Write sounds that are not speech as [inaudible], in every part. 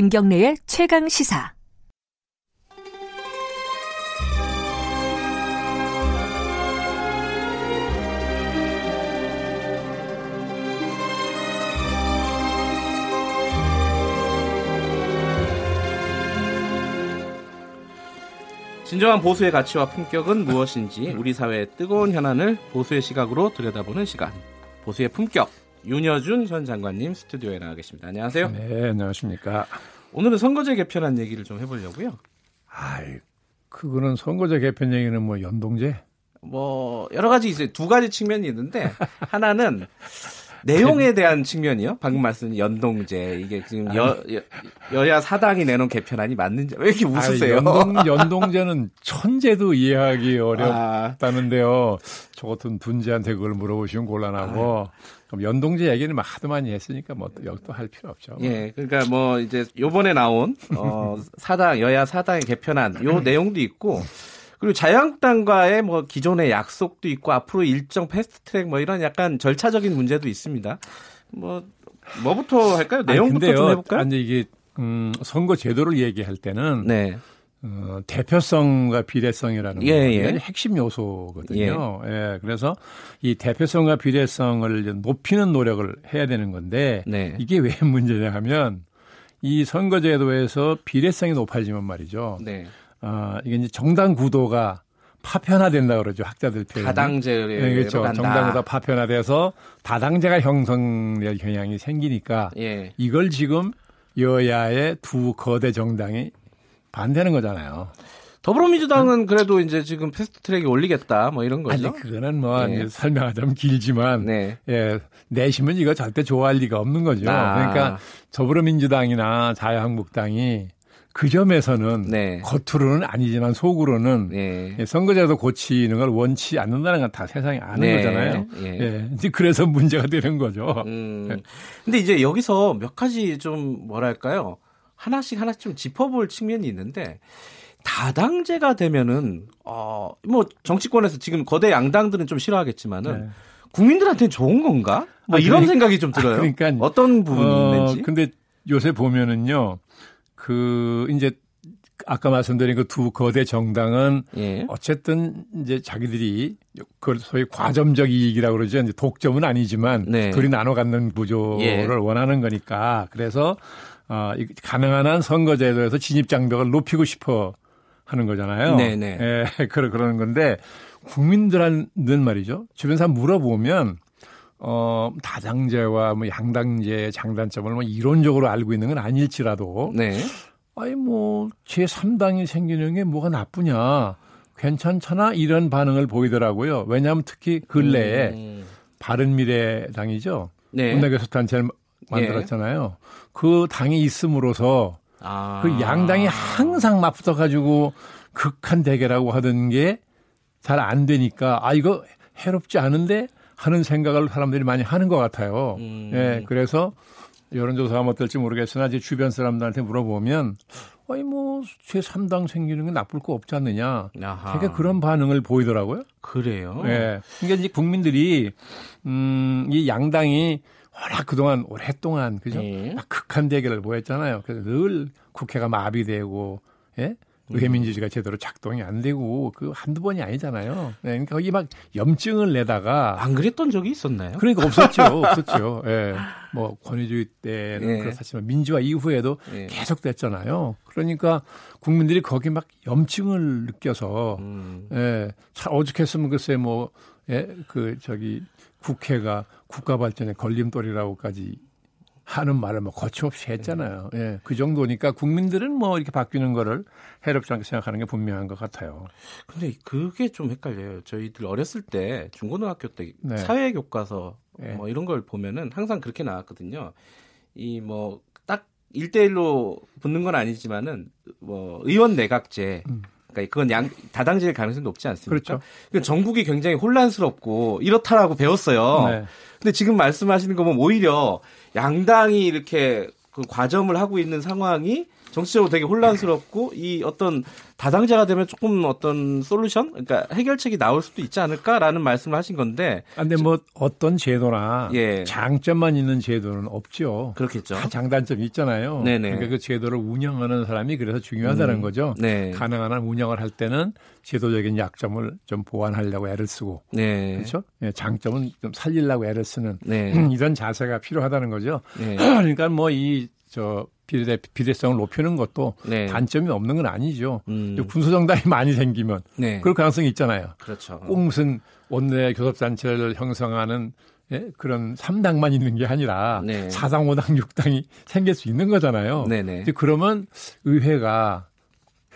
김경래의 최강 시사. 진정한 보수의 가치와 품격은 무엇인지 우리 사회의 뜨거운 현안을 보수의 시각으로 들여다보는 시간. 보수의 품격. 윤여준 현 장관님 스튜디오에 나와 계십니다. 안녕하세요. 네, 안녕하십니까. 오늘은 선거제 개편한 얘기를 좀 해보려고요. 아이, 그거는 선거제 개편 얘기는 뭐 연동제? 뭐 여러 가지 있어요. 두 가지 측면이 있는데 하나는 내용에 대한 측면이요. 방금 말씀 연동제 이게 지금 여, 여, 야 사당이 내놓은 개편안이 맞는지 왜 이렇게 웃으세요? 아니, 연동, 연동 제는 천재도 이해하기 어렵다는데요. 아. 저 같은 둔재한테 그걸 물어보시면 곤란하고 아. 그럼 연동제 얘기는 막 하도 많이 했으니까 뭐또할 필요 없죠. 예, 그러니까 뭐 이제 요번에 나온 어 사당 여야 사당의 개편안 요 [clears throat] 내용도 있고 그리고 자유한국당과의 뭐 기존의 약속도 있고 앞으로 일정 패스트트랙 뭐 이런 약간 절차적인 문제도 있습니다. 뭐 뭐부터 할까요? 내용부터 아니, 좀 해볼까요? 아니 이게 음, 선거 제도를 얘기할 때는 네. 어, 대표성과 비례성이라는 예, 게 예. 핵심 요소거든요. 예. 예. 그래서 이 대표성과 비례성을 높이는 노력을 해야 되는 건데 네. 이게 왜 [laughs] 문제냐 하면 이 선거제도에서 비례성이 높아지면 말이죠. 네. 아, 이게 이제 정당 구도가 파편화된다 그러죠 학자들 표현. 다당제로 네, 그렇죠. 간다. 정당보다 파편화돼서 다당제가 형성될 경향이 생기니까 예. 이걸 지금 여야의 두 거대 정당이 반대하는 거잖아요. 더불어민주당은 그래도 이제 지금 패스트트랙에 올리겠다 뭐 이런 거죠. 아니 그거는 뭐 예. 설명하자면 길지만 네. 예 내시면 이거 절대 좋아할 리가 없는 거죠. 아. 그러니까 더불어민주당이나 자유한국당이 그 점에서는 네. 겉으로는 아니지만 속으로는 네. 선거제도 고치는 걸 원치 않는다는 건 다 세상에 아는 네. 거잖아요. 예. 예. 이제 그래서 문제가 되는 거죠. 음. 예. 근데 이제 여기서 몇 가지 좀 뭐랄까요? 하나씩 하나씩 좀 짚어볼 측면이 있는데 다당제가 되면은 어뭐 정치권에서 지금 거대 양당들은 좀 싫어하겠지만은 네. 국민들한테는 좋은 건가? 뭐 아, 이런 그러니까, 생각이 좀 들어요. 아, 그러니까 어떤 부분이 어, 있는지. 근데 요새 보면은요. 그 이제 아까 말씀드린 그 두 거대 정당은 예. 어쨌든 이제 자기들이 그 소위 과점적 이익이라고 그러죠. 이제 독점은 아니지만 네. 둘이 나눠 갖는 구조를 예. 원하는 거니까 그래서 어 가능한 한 선거제도에서 진입 장벽을 높이고 싶어 하는 거잖아요. 네네. 네. 예, [laughs] 그러 그러는 건데 국민들한테는 말이죠. 주변 사람 물어보면 어, 다당제와 뭐 양당제의 장단점을 뭐 이론적으로 알고 있는 건 아닐지라도 네. 아니 뭐 제3당이 생기는 게 뭐가 나쁘냐. 괜찮잖아 이런 반응을 보이더라고요. 왜냐하면 특히 근래에 음. 바른미래당이죠. 네. 문화교섭단체를 만들었잖아요. 네. 그 당이 있음으로써 아. 그 양당이 항상 맞붙어 가지고 극한 대결하고 하던 게 잘 안 되니까 아 이거 해롭지 않은데 하는 생각을 사람들이 많이 하는 것 같아요. 음. 예, 그래서 여론조사가 어떨지 모르겠으나 이제 주변 사람들한테 물어보면 아니 뭐 제3당 생기는 게 나쁠 거 없지 않느냐. 아하. 되게 그런 반응을 보이더라고요. 그래요. 예. 그러니까 이제 국민들이 음, 이 양당이 워낙 그동안 오랫동안 그죠? 예. 극한 대결을 보였잖아요. 그래서 늘 국회가 마비되고 예? 의회민주주의가 제대로 작동이 안 되고 그 한두 번이 아니잖아요. 네, 그러니까 거기 막 염증을 내다가 안 그랬던 적이 있었나요? 그러니까 없었죠, [laughs] 없었죠. 예, 네. 뭐 권위주의 때는 네. 그렇지만 민주화 이후에도 네. 계속 됐잖아요. 그러니까 국민들이 거기 막 염증을 느껴서 음. 예, 참 오죽했으면 글쎄 뭐 예, 그 저기 국회가 국가 발전의 걸림돌이라고까지 하는 말을 뭐 거침없이 했잖아요. 예. 그 정도니까 국민들은 뭐 이렇게 바뀌는 거를 해롭지 않게 생각하는 게 분명한 것 같아요. 근데 그게 좀 헷갈려요. 저희들 어렸을 때 중고등학교 때 네. 사회 교과서 네. 뭐 이런 걸 보면은 항상 그렇게 나왔거든요. 이 뭐딱 1대1로 붙는 건 아니지만은 뭐 의원 내각제 음. 그러니까 그건 양 다당제일 가능성이 높지 않습니까? 그렇죠. 그러니까 전국이 굉장히 혼란스럽고 이렇다라고 배웠어요. 네. 근데 지금 말씀하시는 거 보면 오히려 양당이 이렇게 그 과점을 하고 있는 상황이 정치적으로 되게 혼란스럽고 이 어떤 다당제가 되면 조금 어떤 솔루션, 그러니까 해결책이 나올 수도 있지 않을까라는 말씀을 하신 건데. 아, 근데 뭐 어떤 제도나 예. 장점만 있는 제도는 없죠. 그렇겠죠. 다 장단점이 있잖아요. 네네. 그러니까 그 제도를 운영하는 사람이 그래서 중요하다는 음. 거죠. 네. 가능한 한 운영을 할 때는 제도적인 약점을 좀 보완하려고 애를 쓰고, 네. 그렇죠? 예, 장점은 좀 살리려고 애를 쓰는 네. [clears throat] 이런 자세가 필요하다는 거죠. 네. [clears throat] 그러니까 뭐 이 저 비례, 비례성을 높이는 것도 네. 단점이 없는 건 아니죠. 음. 군소정당이 [laughs] 많이 생기면 네. 그럴 가능성이 있잖아요. 그렇죠. 꼭 무슨 원내 교섭단체를 형성하는 예? 그런 3당만 있는 게 아니라 네. 4당, 5당, 6당이 생길 수 있는 거잖아요. 네네. 이제 그러면 의회가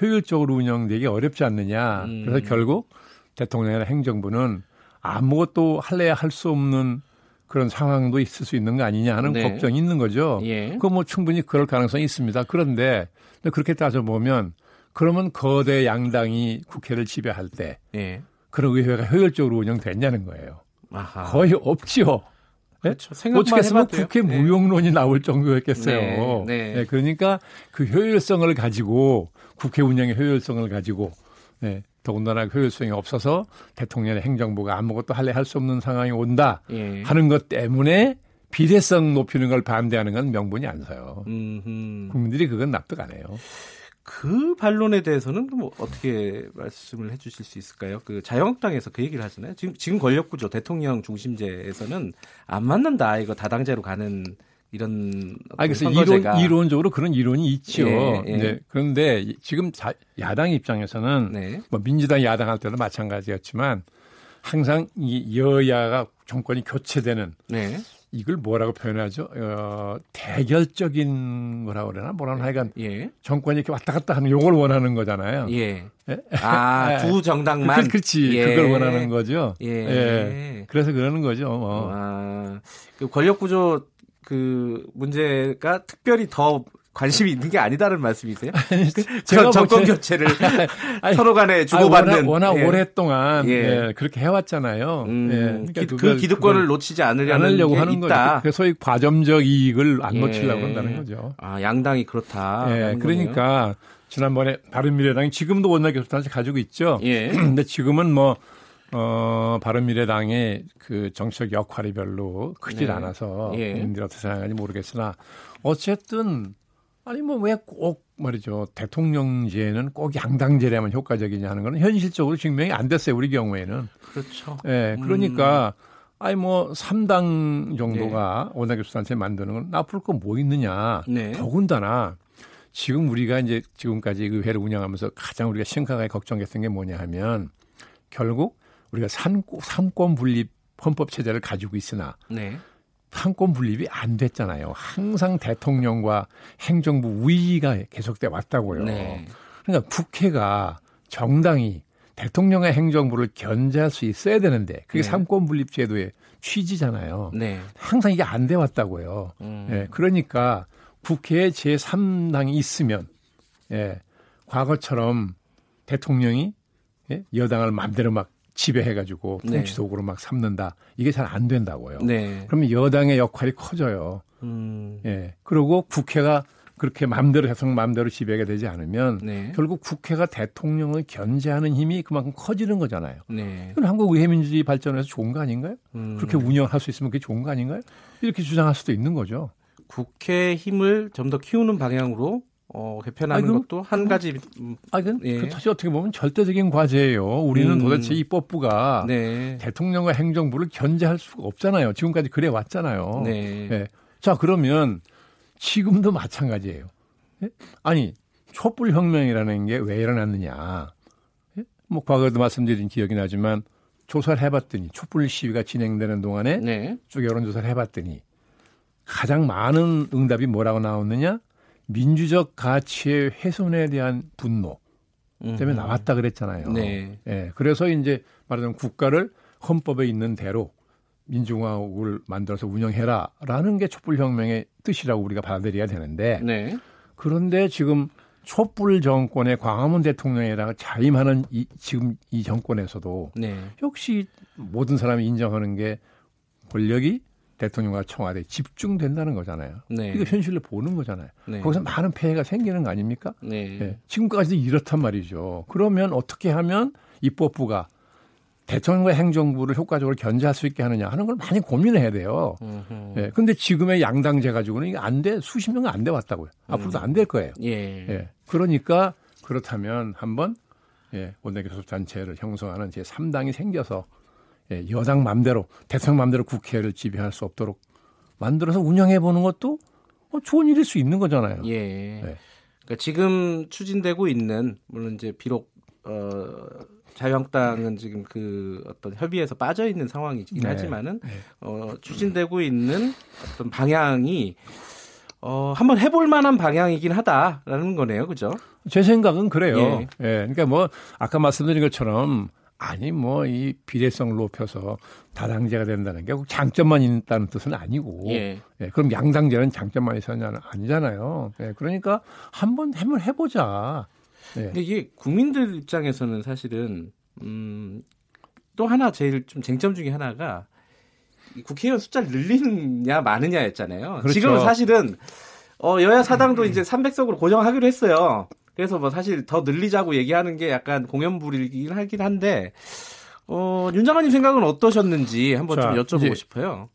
효율적으로 운영되기 어렵지 않느냐. 음. 그래서 결국 대통령이나 행정부는 아무것도 할래야 할 수 없는 그런 상황도 있을 수 있는 거 아니냐 하는 네. 걱정이 있는 거죠. 예. 그뭐 충분히 그럴 가능성이 있습니다. 그런데 그렇게 따져보면 그러면 거대 양당이 국회를 지배할 때 예. 그런 의회가 효율적으로 운영됐냐는 거예요. 아하. 거의 없지요. 네? 그렇죠. 어떻게 했으면 국회 네. 무용론이 나올 정도였겠어요. 네. 네. 네. 그러니까 그 효율성을 가지고 국회 운영의 효율성을 가지고 네. 더군다나 효율성이 없어서 대통령의 행정부가 아무것도 할래 할 수 없는 상황이 온다 예. 하는 것 때문에 비례성 높이는 걸 반대하는 건 명분이 안 서요. 음흠. 국민들이 그건 납득 안 해요. 그 반론에 대해서는 뭐 어떻게 말씀을 해주실 수 있을까요? 그 자유한국당에서 그 얘기를 하잖아요. 지금 지금 권력구조 대통령 중심제에서는 안 맞는다 이거 다당제로 가는 이런 아 그래서 이론 이론적으로 그런 이론이 있죠. 예, 예. 네. 그런데 지금 자, 야당 입장에서는 네. 뭐 민주당 야당 할 때도 마찬가지였지만 항상 이 여야가 정권이 교체되는 네. 이걸 뭐라고 표현하죠? 어, 대결적인 거라고 그러나 뭐라나 하여간 예. 정권이 이렇게 왔다 갔다 하는 요걸 원하는 거잖아요. 예. 예? 아, 두 [laughs] 정당만. 그, 그렇지. 예. 그걸 원하는 거죠. 예. 예. 그래서 그러는 거죠. 뭐. 아, 그 권력 구조 그 문제가 특별히 더 관심이 있는 게 아니다는 말씀이세요? [laughs] [laughs] 제가 뭐 정권 교체를 [laughs] 서로 간에 주고받는 워낙, 워낙 예. 오랫동안 예. 예. 그렇게 해왔잖아요. 음, 예. 그러니까 그 기득권을 놓치지 않으려는 않으려고 하는 있다. 거죠. 소위 과점적 이익을 안 예. 놓치려고 한다는 거죠. 아 양당이 그렇다. 예. 그러니까. 지난번에 바른미래당이 지금도 원내 교섭단체 가지고 있죠. 예. [clears throat] 근데 지금은 뭐 어, 바른미래당의 그 정치적 역할이 별로 크질 네. 않아서 예. 국민들이 어떻게 생각하는지 모르겠으나 어쨌든 아니 뭐 왜 꼭 말이죠 대통령제는 꼭 양당제라면 효과적이냐 하는 거는 현실적으로 증명이 안 됐어요 우리 경우에는 그렇죠. 예, 그러니까 음. 아니 뭐 3당 정도가 네. 원내교섭단체 만드는 건 나쁠 거 뭐 있느냐. 네. 더군다나 지금 우리가 이제 지금까지 의회를 운영하면서 가장 우리가 심각하게 걱정했던 게 뭐냐 하면 결국 우리가 삼권, 분립 헌법 체제를 가지고 있으나 네. 삼권 분립이 안 됐잖아요. 항상 대통령과 행정부 우위가 계속돼 왔다고요. 네. 그러니까 국회가 정당이 대통령의 행정부를 견제할 수 있어야 되는데 그게 네. 삼권 분립 제도의 취지잖아요. 네. 항상 이게 안 돼 왔다고요. 음. 예, 그러니까 국회에 제3당이 있으면 예, 과거처럼 대통령이 예, 여당을 마음대로 막 지배해가지고 네. 통치 도구로 막 삼는다. 이게 잘 안 된다고요. 네. 그러면 여당의 역할이 커져요. 음. 예. 그리고 국회가 그렇게 마음대로 해서 마음대로 지배가 되지 않으면 네. 결국 국회가 대통령을 견제하는 힘이 그만큼 커지는 거잖아요. 네. 이건 한국 의회민주주의 발전에서 좋은 거 아닌가요? 음. 그렇게 운영할 수 있으면 그게 좋은 거 아닌가요? 이렇게 주장할 수도 있는 거죠. 국회 힘을 좀 더 키우는 방향으로 어, 개편하는 아니, 것도 한 가지. 음, 아, 그, 예. 그 사실 어떻게 보면 절대적인 과제예요. 우리는 음. 도대체 입법부가 네. 대통령과 행정부를 견제할 수가 없잖아요. 지금까지 그래 왔잖아요. 네. 예. 자, 그러면 지금도 마찬가지예요. 예? 아니, 촛불 혁명이라는 게 왜 일어났느냐. 예? 뭐 과거에도 말씀드린 기억이 나지만 조사를 해봤더니 촛불 시위가 진행되는 동안에 네. 쭉 여론조사를 해봤더니 가장 많은 응답이 뭐라고 나왔느냐? 민주적 가치의 훼손에 대한 분노 때문에 나왔다 그랬잖아요. 네. 예. 그래서 이제 말하자면 국가를 헌법에 있는 대로 민주공화국을 만들어서 운영해라라는 게 촛불혁명의 뜻이라고 우리가 받아들여야 되는데 네. 그런데 지금 촛불 정권의 광화문 대통령이랑 자임하는 이, 지금 이 정권에서도 네. 역시 모든 사람이 인정하는 게 권력이 대통령과 청와대 집중된다는 거잖아요. 네. 이거 현실로 보는 거잖아요. 네. 거기서 많은 폐해가 생기는 거 아닙니까? 네. 네. 지금까지도 이렇단 말이죠. 그러면 어떻게 하면 입법부가 대통령과 행정부를 효과적으로 견제할 수 있게 하느냐 하는 걸 많이 고민해야 돼요. 예. 근데 지금의 양당제 가지고는 이게 안 돼, 수십 명은 안 돼 왔다고요. 앞으로도 안 될 거예요. 예. 예. 그러니까 그렇다면 한번 예, 원내교섭단체를 형성하는 제 3당이 생겨서 예, 여당 맘대로 대통령 맘대로 국회를 지배할 수 없도록 만들어서 운영해 보는 것도 어, 좋은 일일 수 있는 거잖아요. 예. 네. 그러니까 지금 추진되고 있는 물론 이제 비록 어 자유한국당은 지금 그 어떤 협의에서 빠져 있는 상황이긴 네. 하지만은 네. 어 추진되고 있는 어떤 방향이 어 한번 해볼 만한 방향이긴 하다라는 거네요, 그죠? 제 생각은 그래요. 예. 예. 그러니까 뭐 아까 말씀드린 것처럼 아니 뭐 이 비례성을 높여서 다당제가 된다는 게 장점만 있다는 뜻은 아니고 예. 예 그럼 양당제는 장점만 있었냐는 아니잖아요. 예, 그러니까 한번 해을 해보자. 예. 근데 이게 국민들 입장에서는 사실은 음, 또 하나 제일 좀 쟁점 중에 하나가 국회의원 숫자를 늘리느냐 마느냐였잖아요. 그렇죠. 지금은 사실은 어, 여야 사당도 이제 300석으로 고정하기로 했어요. 그래서 뭐 사실 더 늘리자고 얘기하는 게 약간 공연불이긴 하긴 한데 어, 윤 장관님 생각은 어떠셨는지 한번 자, 좀 여쭤보고 싶어요.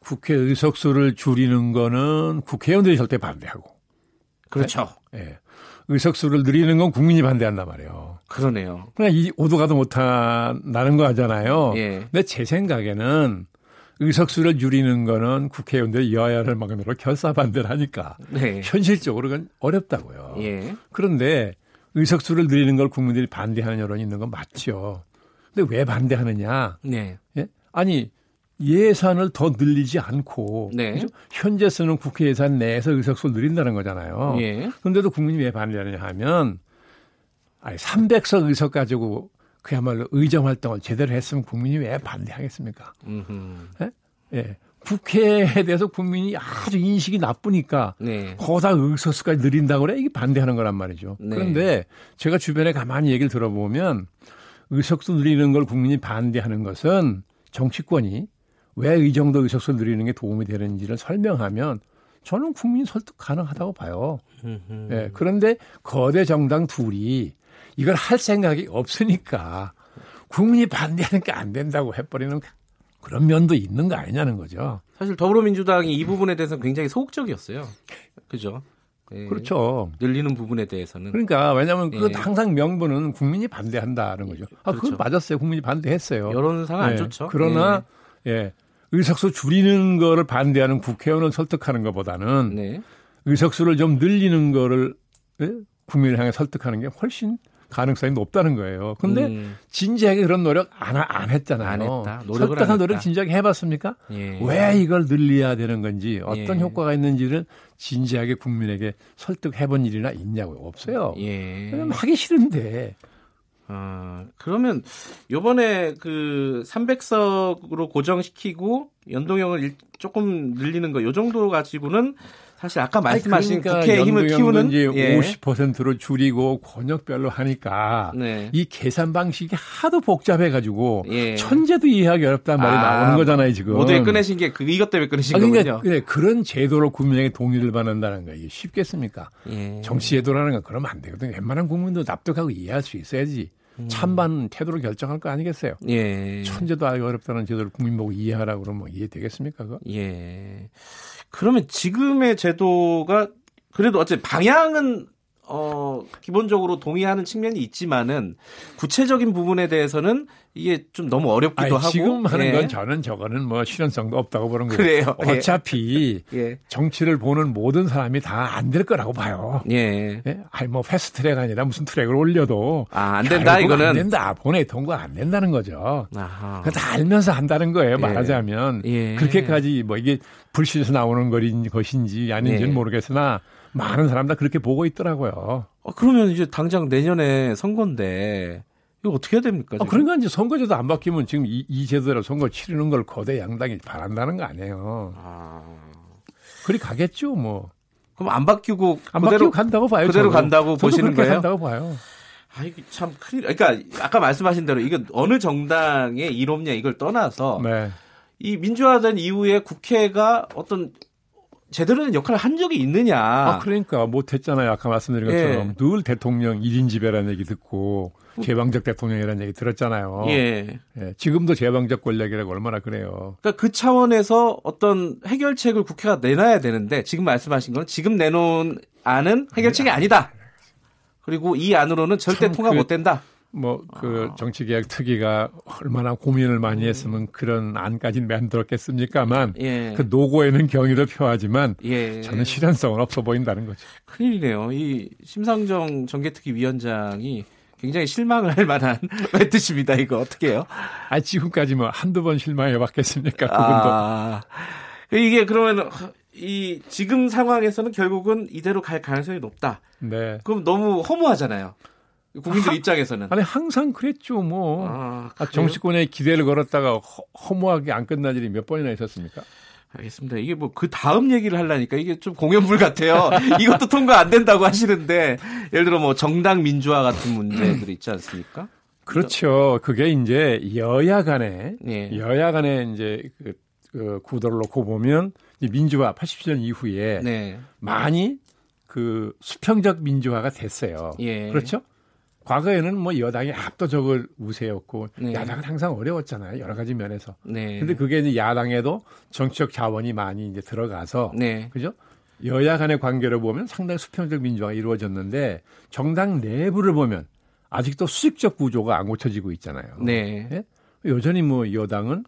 국회 의석수를 줄이는 거는 국회의원들이 절대 반대하고. 그렇죠. 예. 네? 네. 의석수를 늘리는 건 국민이 반대한단 말이에요. 그러네요. 그냥 이 오도 가도 못한다는 거 하잖아요. 예. 근데 제 생각에는 의석수를 줄이는 거는 국회의원들이 여야를 막론으로 결사 반대를 하니까 네. 현실적으로 는 어렵다고요. 예. 그런데 의석수를 늘리는 걸 국민들이 반대하는 여론이 있는 건 맞죠. 근데 왜 반대하느냐? 네. 예? 아니 예산을 더 늘리지 않고 네. 그죠? 현재 쓰는 국회 예산 내에서 의석수를 늘린다는 거잖아요. 예. 그런데도 국민이 왜 반대하느냐 하면 아니 300석 의석 가지고 그야말로 의정 활동을 제대로 했으면 국민이 왜 반대하겠습니까? 예? 예. 국회에 대해서 국민이 아주 인식이 나쁘니까 네. 거다 의석수까지 늘린다고 그래 이게 반대하는 거란 말이죠. 네. 그런데 제가 주변에 가만히 얘기를 들어보면 의석수 늘리는 걸 국민이 반대하는 것은 정치권이 왜 이 정도 의석수 늘리는 게 도움이 되는지를 설명하면 저는 국민 설득 가능하다고 봐요. 예. 그런데 거대 정당 둘이 이걸 할 생각이 없으니까 국민이 반대하는 게안 된다고 해버리는 그런 면도 있는 거 아니냐는 거죠. 사실 더불어민주당이 이 부분에 대해서는 굉장히 소극적이었어요. 그죠? 예, 그렇죠. 늘리는 부분에 대해서는. 그러니까 왜냐하면 그 예. 항상 명분은 국민이 반대한다는 거죠. 아, 그렇죠. 그건 맞았어요. 국민이 반대했어요. 여론상 안 예. 좋죠. 그러나 예. 예. 의석수 줄이는 거를 반대하는 국회의원을 설득하는 것보다는 네. 의석수를 좀 늘리는 거를 예? 국민을 향해 설득하는 게 훨씬 가능성이 높다는 거예요. 근데 음. 진지하게 그런 노력 안, 안 했잖아요. 안 했다. 설득한 노력 진지하게 해봤습니까? 예. 왜 이걸 늘려야 되는 건지 어떤 예. 효과가 있는지를 진지하게 국민에게 설득해본 일이나 있냐고요. 없어요. 예. 하기 싫은데. 아, 그러면 요번에 그 300석으로 고정시키고 연동형을 조금 늘리는 거 요 정도 가지고는 사실 아까 말씀하신 그러니까 국회의 힘을 키우는 이제 예. 50%로 줄이고 권역별로 하니까 네. 이 계산 방식이 하도 복잡해 가지고 예. 천재도 이해하기 어렵다는 말이 아, 나오는 거잖아요, 지금. 모두에 꺼내신 게 그 이것 때문에 꺼내신 아, 그러니까, 거군요. 네, 그런 제도로 국민에게 동의를 받는다는 거 이게 쉽겠습니까? 예. 정치 제도라는 건 그러면 안 되거든요. 웬만한 국민도 납득하고 이해할 수 있어야지. 음. 찬반 태도를 결정할 거 아니겠어요? 예. 천재도 알기 어렵다는 제도를 국민 보고 이해하라고 그러면 뭐 이해되겠습니까? 그거? 예. 그러면 지금의 제도가 그래도 어째 방향은 어, 기본적으로 동의하는 측면이 있지만은 구체적인 부분에 대해서는 이게 좀 너무 어렵기도 아니, 하고 지금 하는 예. 건 저는 저거는 뭐 실현성도 없다고 보는 거예요. 그래요. 예. 어차피 [laughs] 예. 정치를 보는 모든 사람이 다 안 될 거라고 봐요. 예. 예. 아니 뭐 패스트트랙 아니라 무슨 트랙을 올려도 아, 안 된다 이거는 안 된다. 본회 통과 안 된다는 거죠. 아하. 다 알면서 한다는 거예요. 예. 말하자면 예. 그렇게까지 뭐 이게 불신에서 나오는 것인지 아닌지는 예. 모르겠으나 많은 사람 다 그렇게 보고 있더라고요. 어, 그러면 이제 당장 내년에 선거인데 이거 어떻게 해야 됩니까? 아, 그러니까 이제 선거제도 안 바뀌면 지금 이, 이 제도대로 선거 치르는 걸 거대 양당이 바란다는 거 아니에요. 아. 그리 가겠죠, 뭐. 그럼 안 바뀌고 안 그대로, 바뀌고 간다고 봐요. 그대로 저는. 간다고 보시는 거예요? 간다고 봐요. 아, 이게 참 큰일. 그러니까 아까 말씀하신 대로 이거 어느 정당의 이롭냐 이걸 떠나서 네. 이 민주화된 이후에 국회가 어떤 제대로 된 역할을 한 적이 있느냐. 아, 그러니까 못했잖아요. 아까 말씀드린 것처럼 예. 늘 대통령 1인 지배라는 얘기 듣고 제왕적 대통령이라는 얘기 들었잖아요. 예. 예. 지금도 제왕적 권력이라고 얼마나 그래요. 그러니까 그 차원에서 어떤 해결책을 국회가 내놔야 되는데 지금 말씀하신 건 지금 내놓은 안은 해결책이 아니다. 그리고 이 안으로는 절대 통과 그, 못 된다. 뭐그 아. 정치 개혁 특위가 얼마나 고민을 많이 했으면 그런 안까지 만들었겠습니까만 예. 그 노고에는 경의를 표하지만 예. 저는 실현성은 없어 보인다는 거죠. 큰일이네요. 이 심상정 정개특위 위원장이 굉장히 실망을 할 [laughs] 만한 멘트십니다. 이거 어떻게 해요? 아 지금까지 뭐 한두 번 실망해 봤겠습니까? 그분도. 아, 이게 그러면 이 지금 상황에서는 결국은 이대로 갈 가능성이 높다. 네. 그럼 너무 허무하잖아요. 국민들 하, 입장에서는 아니 항상 그랬죠 뭐 아, 아, 정치권에 기대를 걸었다가 허, 허무하게 안 끝난 일이 몇 번이나 있었습니까? 알겠습니다. 이게 뭐 그 다음 얘기를 하려니까 이게 좀 공연불 같아요. [laughs] 이것도 통과 안 된다고 하시는데 예를 들어 뭐 정당 민주화 같은 문제들이 있지 않습니까? 그렇죠. 그게 이제 여야 간에 예. 여야 간에 이제 그, 그 구도를 놓고 보면 민주화 87년 이후에 네. 많이 그 수평적 민주화가 됐어요. 예. 그렇죠? 과거에는 뭐 여당이 압도적으로 우세였고 네. 야당은 항상 어려웠잖아요. 여러 가지 면에서. 네. 근데 그게 이제 야당에도 정치적 자원이 많이 이제 들어가서 네. 그죠? 여야 간의 관계를 보면 상당히 수평적 민주화가 이루어졌는데 정당 내부를 보면 아직도 수직적 구조가 안 고쳐지고 있잖아요. 네. 예? 여전히 뭐 여당은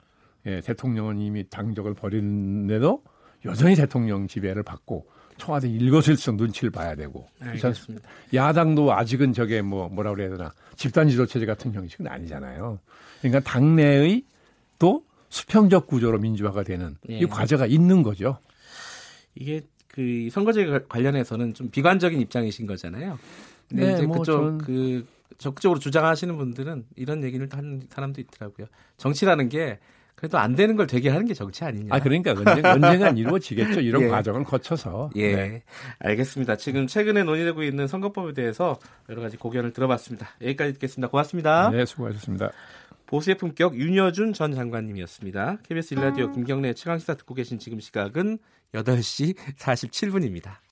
예, 대통령은 이미 당적을 버리는데도 여전히 대통령 지배를 받고 청와대 일거수일투족 눈치를 봐야 되고. 알겠습니다. 야당도 아직은 저게 뭐 뭐라 그래야 되나 집단 지도 체제 같은 형식은 아니잖아요. 그러니까 당내의 또 수평적 구조로 민주화가 되는 예. 이 과제가 있는 거죠. 이게 그 선거제 관련해서는 좀 비관적인 입장이신 거잖아요. 근데 네, 이제 뭐 그쪽 전... 그 적극적으로 주장하시는 분들은 이런 얘기를 하는 사람도 있더라고요. 정치라는 게 그래도 안 되는 걸 되게 하는 게 정치 아니냐. 아, 그러니까 언젠, 언젠간 이루어지겠죠. 이런 [laughs] 예. 과정을 거쳐서. 예. 네. 알겠습니다. 지금 최근에 논의되고 있는 선거법에 대해서 여러 가지 고견을 들어봤습니다. 여기까지 듣겠습니다. 고맙습니다. 네, 수고하셨습니다. 보수의 품격 윤여준 전 장관님이었습니다. KBS 일라디오 김경래 최강시사 듣고 계신 지금 시각은 8시 47분입니다.